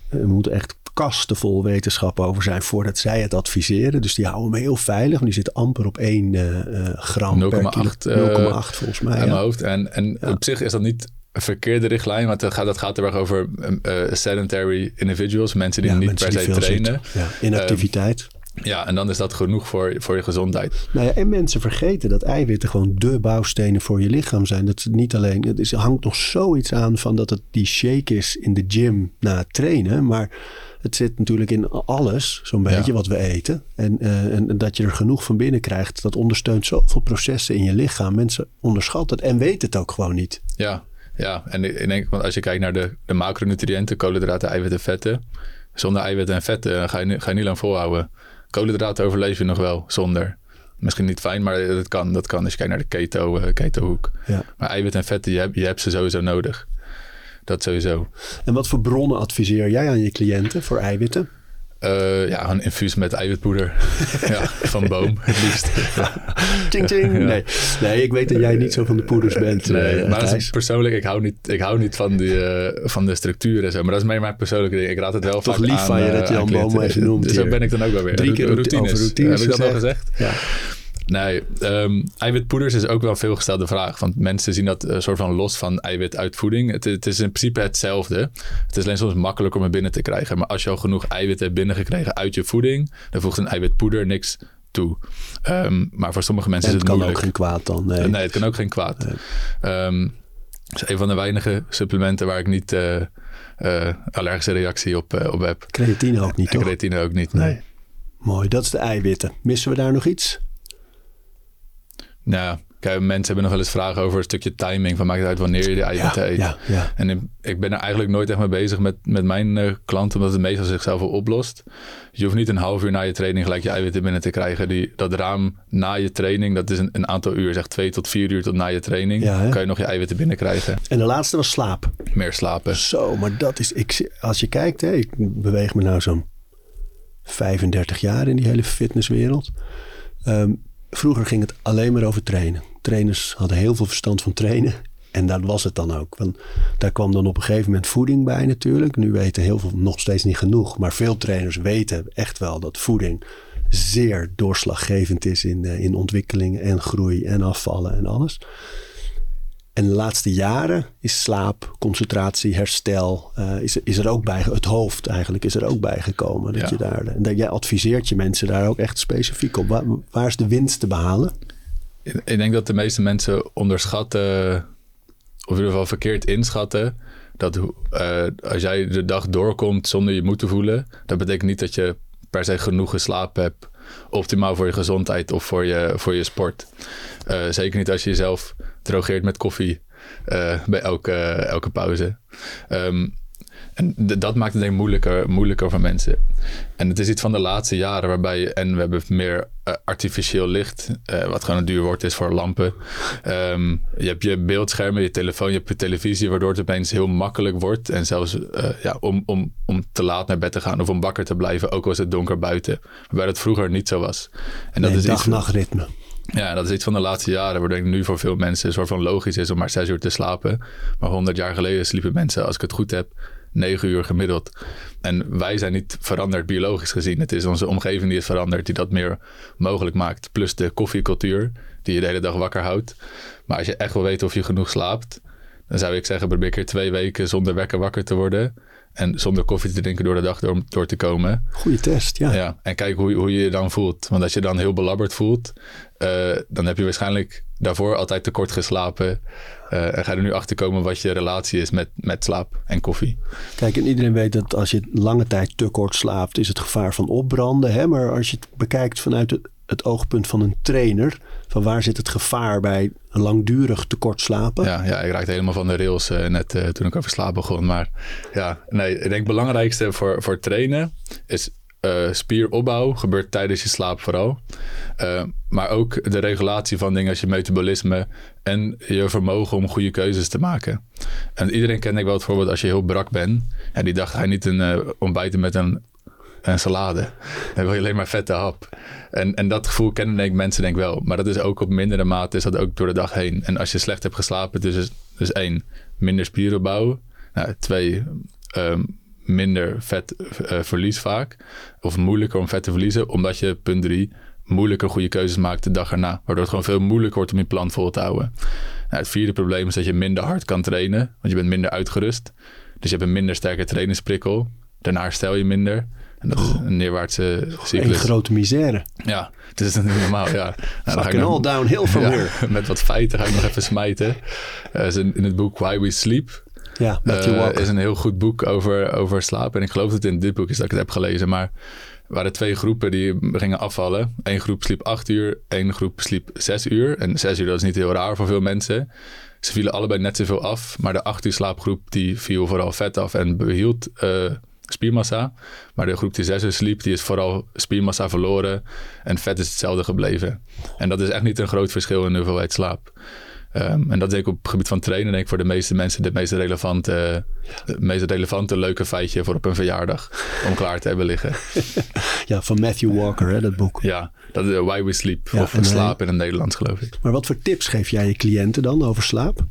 A: er moet echt kasten vol wetenschap over zijn voordat zij het adviseren. Dus die houden me heel veilig. Want die zit amper op 1 uh, gram 0, per kilo. 0,8 volgens mij.
D: Ja. mijn hoofd. En, en ja. op zich is dat niet verkeerde richtlijn, want dat gaat, dat gaat er wel over uh, sedentary individuals, mensen die ja, niet mensen per se trainen.
A: Ja, inactiviteit.
D: Um, ja, en dan is dat genoeg voor, voor je gezondheid.
A: Nou ja, en mensen vergeten dat eiwitten gewoon de bouwstenen voor je lichaam zijn. Dat het niet alleen, het is, hangt nog zoiets aan van dat het die shake is in de gym na het trainen, maar het zit natuurlijk in alles, zo'n beetje, ja. wat we eten. En, uh, en dat je er genoeg van binnen krijgt, dat ondersteunt zoveel processen in je lichaam. Mensen onderschatten het en weten het ook gewoon niet.
D: Ja, ja, en ik denk, want als je kijkt naar de, de macronutriënten, koolhydraten, eiwitten, vetten. Zonder eiwitten en vetten ga je, ga je niet lang volhouden. Koolhydraten overleef je nog wel zonder. Misschien niet fijn, maar dat kan. Dat kan als je kijkt naar de keto, uh, ketohoek.
A: Ja.
D: Maar eiwitten en vetten, je hebt, je hebt ze sowieso nodig. Dat sowieso.
A: En wat voor bronnen adviseer jij aan je cliënten voor eiwitten?
D: Uh, ja, een infuus met eiwitpoeder. <laughs> ja, van boom, het liefst. <laughs>
A: Nee. nee, ik weet dat jij niet zo van de poeders bent.
D: Nee,
A: uh,
D: maar persoonlijk, ik hou niet, ik hou niet van, die, uh, van de structuur en zo. Maar dat is meer mijn persoonlijke ding. Ik raad het wel
A: Toch lief
D: aan,
A: van je dat je Jan Boom even noemt.
D: Zo ben ik dan ook wel weer.
A: Drie keer
D: routines.
A: over routines
D: Heb ik dat al
A: gezegd?
D: gezegd?
A: Ja.
D: Nee, um, eiwitpoeders is ook wel een veelgestelde vraag. Want mensen zien dat een soort van los van eiwituitvoeding. Het, het, is in principe hetzelfde. Het is alleen soms makkelijker om het binnen te krijgen. Maar als je al genoeg eiwit hebt binnengekregen uit je voeding, dan voegt een eiwitpoeder niks toe. Um, maar voor sommige mensen
A: En
D: is
A: het
D: het
A: kan
D: moeilijk.
A: ook geen kwaad dan. Nee.
D: Nee, het kan ook geen kwaad. Um, het is een van de weinige supplementen waar ik niet uh, uh, allergische reactie op, uh, op heb.
A: Creatine ook niet,
D: en
A: toch?
D: creatine ook niet, nee. nee.
A: Mooi, dat is de eiwitten. Missen we daar nog iets?
D: Nou, kijk, mensen hebben nog wel eens vragen over een stukje timing. Van maakt het uit wanneer je de eiwitten
A: ja,
D: eet.
A: Ja, ja.
D: En ik ben er eigenlijk nooit echt mee bezig met, met mijn uh, klanten. Omdat het meestal zichzelf wel oplost. Je hoeft niet een half uur na je training gelijk je eiwitten binnen te krijgen. Die, dat raam na je training, dat is een, een aantal uur. Zeg twee tot vier uur tot na je training. Kan je nog je eiwitten binnenkrijgen.
A: En de laatste was slaap.
D: Meer slapen.
A: Zo, maar dat is... Ik, als je kijkt, hè, ik beweeg me nou zo'n 35 jaar in die hele fitnesswereld. Um, Vroeger ging het alleen maar over trainen. Trainers hadden heel veel verstand van trainen. En dat was het dan ook. Want daar kwam dan op een gegeven moment voeding bij natuurlijk. Nu weten heel veel nog steeds niet genoeg. Maar veel trainers weten echt wel dat voeding zeer doorslaggevend is in, uh, in ontwikkeling en groei en afvallen en alles. En de laatste jaren is slaap, concentratie, herstel, uh, is, is er ook bij, het hoofd eigenlijk is er ook bij gekomen. Dat
D: Ja.
A: je daar, en dat jij adviseert je mensen daar ook echt specifiek op. Waar, waar is de winst te behalen?
D: Ik ik denk dat de meeste mensen onderschatten, of in ieder geval verkeerd inschatten, dat uh, als jij de dag doorkomt zonder je moe te voelen, dat betekent niet dat je per se genoeg geslapen hebt, optimaal voor je gezondheid of voor je, voor je sport. Uh, zeker niet als je jezelf drogeert met koffie uh, bij elke, elke pauze. Um, en dat maakt het denk ik moeilijker, moeilijker voor mensen. En het is iets van de laatste jaren waarbij... En we hebben meer uh, artificieel licht. Uh, wat gewoon een duur woord is voor lampen. Um, je hebt je beeldschermen, je telefoon, je hebt je televisie... waardoor het opeens heel makkelijk wordt. En zelfs uh, ja, om, om, om te laat naar bed te gaan... of om wakker te blijven, ook al is het donker buiten. Waarbij dat vroeger niet zo was. En dat
A: nee,
D: is
A: dag-nachtritme.
D: Ja, dat is iets van de laatste jaren, waardoor ik nu voor veel mensen een soort van logisch is om maar zes uur te slapen. Maar honderd jaar geleden sliepen mensen, als ik het goed heb, negen uur gemiddeld. En wij zijn niet veranderd biologisch gezien. Het is onze omgeving die is veranderd, die dat meer mogelijk maakt. Plus de koffiecultuur, die je de hele dag wakker houdt. Maar als je echt wil weten of je genoeg slaapt, dan zou ik zeggen, probeer keer twee weken zonder wekker wakker te worden. En zonder koffie te drinken door de dag door, door te komen.
A: Goeie test, ja.
D: ja en kijk hoe, hoe je je dan voelt. Want als je dan heel belabberd voelt, uh, dan heb je waarschijnlijk daarvoor altijd te kort geslapen. Uh, en ga er nu achter komen wat je relatie is met, met slaap en koffie.
A: Kijk, en iedereen weet dat als je lange tijd te kort slaapt, is het gevaar van opbranden. Hè? Maar als je het bekijkt vanuit het, het oogpunt van een trainer, van waar zit het gevaar bij langdurig te kort slapen?
D: Ja, ja ik raakte helemaal van de rails uh, net uh, toen ik over slaap begon. Maar ja, nee, ik denk het belangrijkste voor, voor trainen is uh, spieropbouw gebeurt tijdens je slaap vooral. Uh, maar ook de regulatie van dingen als je metabolisme en je vermogen om goede keuzes te maken. En iedereen kent ik wel het voorbeeld als je heel brak bent. En die ga je niet een uh, ontbijten met een, een salade. Dan wil je alleen maar vette hap. En, en dat gevoel kennen denk ik mensen denk wel. Maar dat is ook op mindere mate is dat ook door de dag heen. En als je slecht hebt geslapen, dus, dus één, minder spieropbouw. Nou, twee, um, minder vet uh, verlies vaak. Of moeilijker om vet te verliezen. Omdat je, punt drie, moeilijker goede keuzes maakt de dag erna. Waardoor het gewoon veel moeilijker wordt om je plan vol te houden. Nou, het vierde probleem is dat je minder hard kan trainen. Want je bent minder uitgerust. Dus je hebt een minder sterke trainingsprikkel. Daarna herstel je minder. En dat is een neerwaartse cyclus.
A: Een grote misère.
D: Ja, het is niet normaal. Ja.
A: Nou, dan ga ik all downhill from <laughs>
D: ja,
A: here.
D: Met wat feiten ga ik nog even smijten. Uh, in het boek Why We Sleep
A: ja,
D: uh, is een heel goed boek over, over slaap. En ik geloof dat het in dit boek is dat ik het heb gelezen. Maar er waren twee groepen die gingen afvallen. Eén groep sliep acht uur, één groep sliep zes uur. En zes uur dat is niet heel raar voor veel mensen. Ze vielen allebei net zoveel af. Maar de acht uur slaapgroep die viel vooral vet af en behield uh, spiermassa. Maar de groep die zes uur sliep, die is vooral spiermassa verloren. En vet is hetzelfde gebleven. En dat is echt niet een groot verschil in de hoeveelheid slaap. Ehm, en dat denk ik op het gebied van trainen, denk ik voor de meeste mensen de meest relevante, de meest relevante leuke feitje voor op een verjaardag <laughs> om klaar te hebben liggen.
A: Ja, van Matthew Walker, hè, dat boek.
D: Ja, dat is Why We Sleep.
A: Ja,
D: of
A: en,
D: Slaap in het Nederlands, geloof ik.
A: Maar wat voor tips geef jij je cliënten dan over slaap?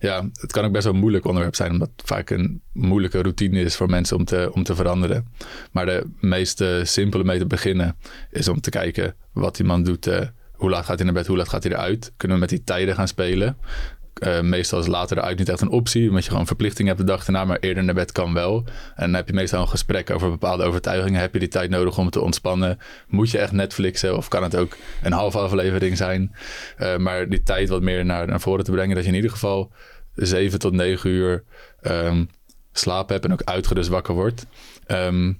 D: Ja, het kan ook best wel een moeilijk onderwerp zijn, omdat het vaak een moeilijke routine is voor mensen om te, om te veranderen. Maar de meest eh, simpele mee te beginnen is om te kijken wat iemand doet. eh, hoe laat gaat hij naar bed, hoe laat gaat hij eruit? Kunnen we met die tijden gaan spelen? Eh, meestal is later eruit niet echt een optie, omdat je gewoon verplichting hebt de dag erna, maar eerder naar bed kan wel. En dan heb je meestal een gesprek over bepaalde overtuigingen. Heb je die tijd nodig om te ontspannen? Moet je echt Netflixen of kan het ook een halve aflevering zijn? Eh, maar die tijd wat meer naar, naar voren te brengen, dat je in ieder geval 7 tot 9 uur ehm, slaap hebt en ook uitgerust wakker wordt. Ehm,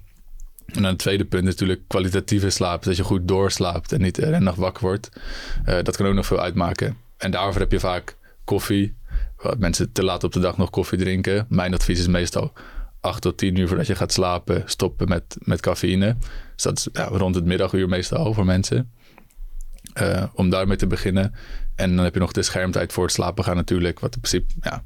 D: en dan het tweede punt is natuurlijk kwalitatieve slaap. Dat je goed doorslaapt en niet nacht wakker wordt. Eh, dat kan ook nog veel uitmaken. En daarvoor heb je vaak koffie. Wat mensen te laat op de dag nog koffie drinken. Mijn advies is meestal 8 tot 10 uur voordat je gaat slapen stoppen met, met cafeïne. Dus dat is ja, rond het middaguur meestal voor mensen. Eh, om daarmee te beginnen. En dan heb je nog de schermtijd voor het slapen gaan natuurlijk. Wat in principe, ja,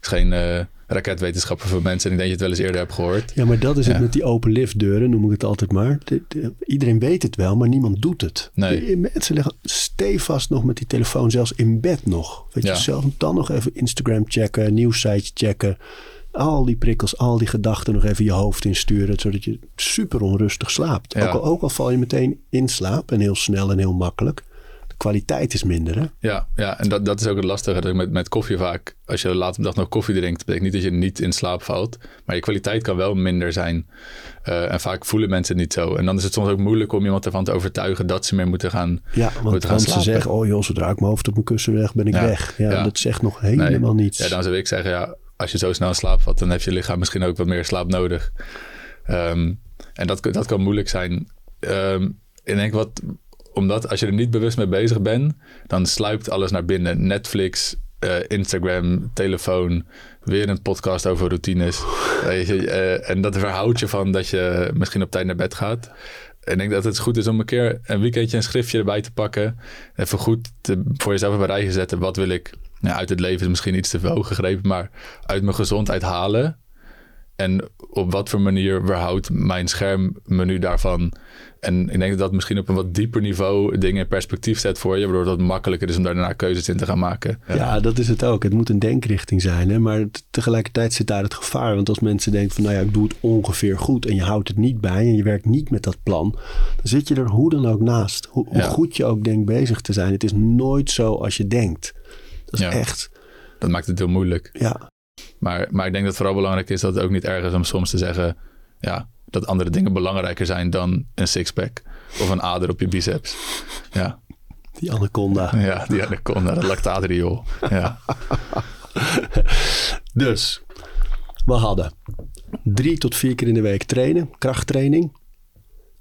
D: is geen eh raketwetenschapper voor mensen. En ik denk dat je het wel eens eerder hebt gehoord.
A: Ja, maar dat is het met die open liftdeuren, noem ik het altijd maar. De- de- iedereen weet het wel, maar niemand doet het.
D: Nee.
A: De- mensen liggen stevast nog met die telefoon, zelfs in bed nog. Weet
D: Ja.
A: je, zelf dan nog even Instagram checken, nieuwsites checken. Al die prikkels, al die gedachten nog even je hoofd insturen, zodat je super onrustig slaapt.
D: Ja.
A: Ook, al, ook al val je meteen in slaap en heel snel en heel makkelijk. Kwaliteit is minder, hè?
D: Ja, ja en dat, dat is ook het lastige dat met, met koffie vaak. Als je later op de dag nog koffie drinkt, betekent niet dat je niet in slaap valt. Maar je kwaliteit kan wel minder zijn. Eh, en vaak voelen mensen het niet zo. En dan is het soms ook moeilijk om iemand ervan te overtuigen dat ze meer moeten gaan,
A: Ja, want,
D: moeten gaan
A: ze zeggen, oh joh, zodra ik mijn hoofd op mijn kussen leg, ben ik
D: Ja.
A: weg. Ja,
D: Ja.
A: dat zegt nog helemaal
D: Nee.
A: niets.
D: Ja, dan zou ik zeggen, ja, als je zo snel in slaap valt, dan heeft je lichaam misschien ook wat meer slaap nodig. Ehm, en dat, dat kan moeilijk zijn. Ehm, ik denk wat, omdat als je er niet bewust mee bezig bent, dan sluipt alles naar binnen. Netflix, eh, Instagram, telefoon, weer een podcast over routines. Weet je, eh, en dat verhoudt je van dat je misschien op tijd naar bed gaat. Ik denk dat het goed is om een keer een weekendje een schriftje erbij te pakken. Even goed te, voor jezelf op een zetten. Wat wil ik nou, uit het leven is misschien iets te veel gegrepen, maar uit mijn gezondheid halen. En op wat voor manier verhoudt mijn schermmenu daarvan? En ik denk dat dat misschien op een wat dieper niveau dingen in perspectief zet voor je, waardoor het wat makkelijker is om daarna keuzes in te gaan maken.
A: Ja. dat is het ook. Het moet een denkrichting zijn. Hè? Maar tegelijkertijd zit daar het gevaar. Want als mensen denken van, nou ja, ik doe het ongeveer goed. En je houdt het niet bij en je werkt niet met dat plan. Dan zit je er hoe dan ook naast. Hoe, hoe
D: Ja.
A: goed je ook denkt bezig te zijn. Het is nooit zo als je denkt. Dat is
D: Ja.
A: echt,
D: Dat maakt het heel moeilijk.
A: ja.
D: Maar, maar ik denk dat het vooral belangrijk is dat het ook niet erg is om soms te zeggen ja, dat andere dingen belangrijker zijn dan een sixpack of een ader op je biceps. Ja,
A: Die anaconda.
D: ja die anaconda, dat lactaatriool. Ja. <laughs>
A: Dus, we hadden drie tot vier keer in de week trainen. Krachttraining.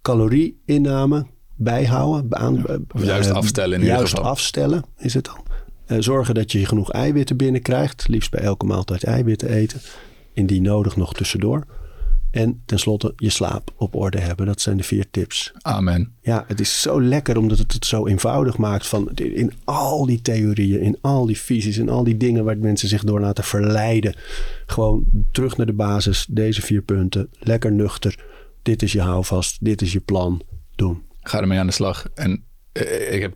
A: Calorie-inname bijhouden. Baan,
D: Of juist
A: eh,
D: afstellen in
A: Juist
D: geval.
A: afstellen is het dan. Eh, zorgen dat je genoeg eiwitten binnenkrijgt. Liefst bij elke maaltijd eiwitten eten. Indien nodig nog tussendoor. En tenslotte je slaap op orde hebben. Dat zijn de vier tips.
D: Amen.
A: Ja, het is zo lekker omdat het het zo eenvoudig maakt. Van in al die theorieën, in al die visies, in al die dingen waar mensen zich door laten verleiden. Gewoon terug naar de basis. Deze vier punten. Lekker nuchter. Dit is je houvast. Dit is je plan. Doen.
D: Ga ermee aan de slag. En eh, ik heb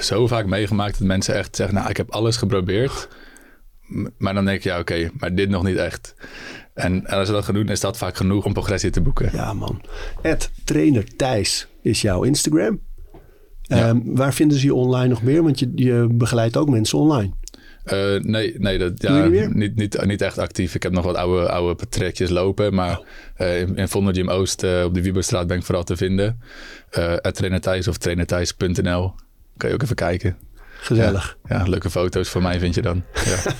D: zo vaak meegemaakt dat mensen echt zeggen, nou, ik heb alles geprobeerd. Maar dan denk je, ja, oké, maar dit nog niet echt. En, en als ze dat gaan doen, is dat vaak genoeg om progressie te boeken.
A: Ja, man. Ed Trainer Thijs is jouw Instagram.
D: Ja.
A: Ehm, waar vinden ze je online nog meer? Want je, je begeleidt ook mensen online.
D: Eh, nee, nee dat, ja,
A: niet
D: niet, niet, echt actief. Ik heb nog wat oude, oude trekjes lopen. Maar eh, in, in Vonder Gym Oost eh, op de Wieberstraat ben ik vooral te vinden. Eh Trainer Thijs of trainerthijs.nl. Kan je ook even kijken.
A: Gezellig.
D: Ja, leuke foto's van mij vind je dan. Ja,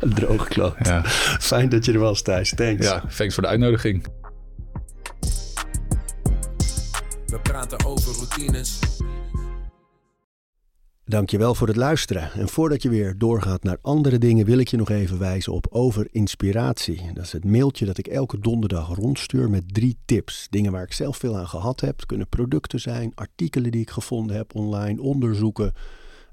D: <laughs>
A: Droog kloot.
D: ja.
A: Fijn dat je er was, Thijs. Thanks.
D: ja thanks voor de uitnodiging.
C: We praten over routines.
A: Dankjewel voor het luisteren. En voordat je weer doorgaat naar andere dingen, wil ik je nog even wijzen op Over Inspiratie. Dat is het mailtje dat ik elke donderdag rondstuur met drie tips. Dingen waar ik zelf veel aan gehad heb. Het kunnen producten zijn, artikelen die ik gevonden heb online, onderzoeken.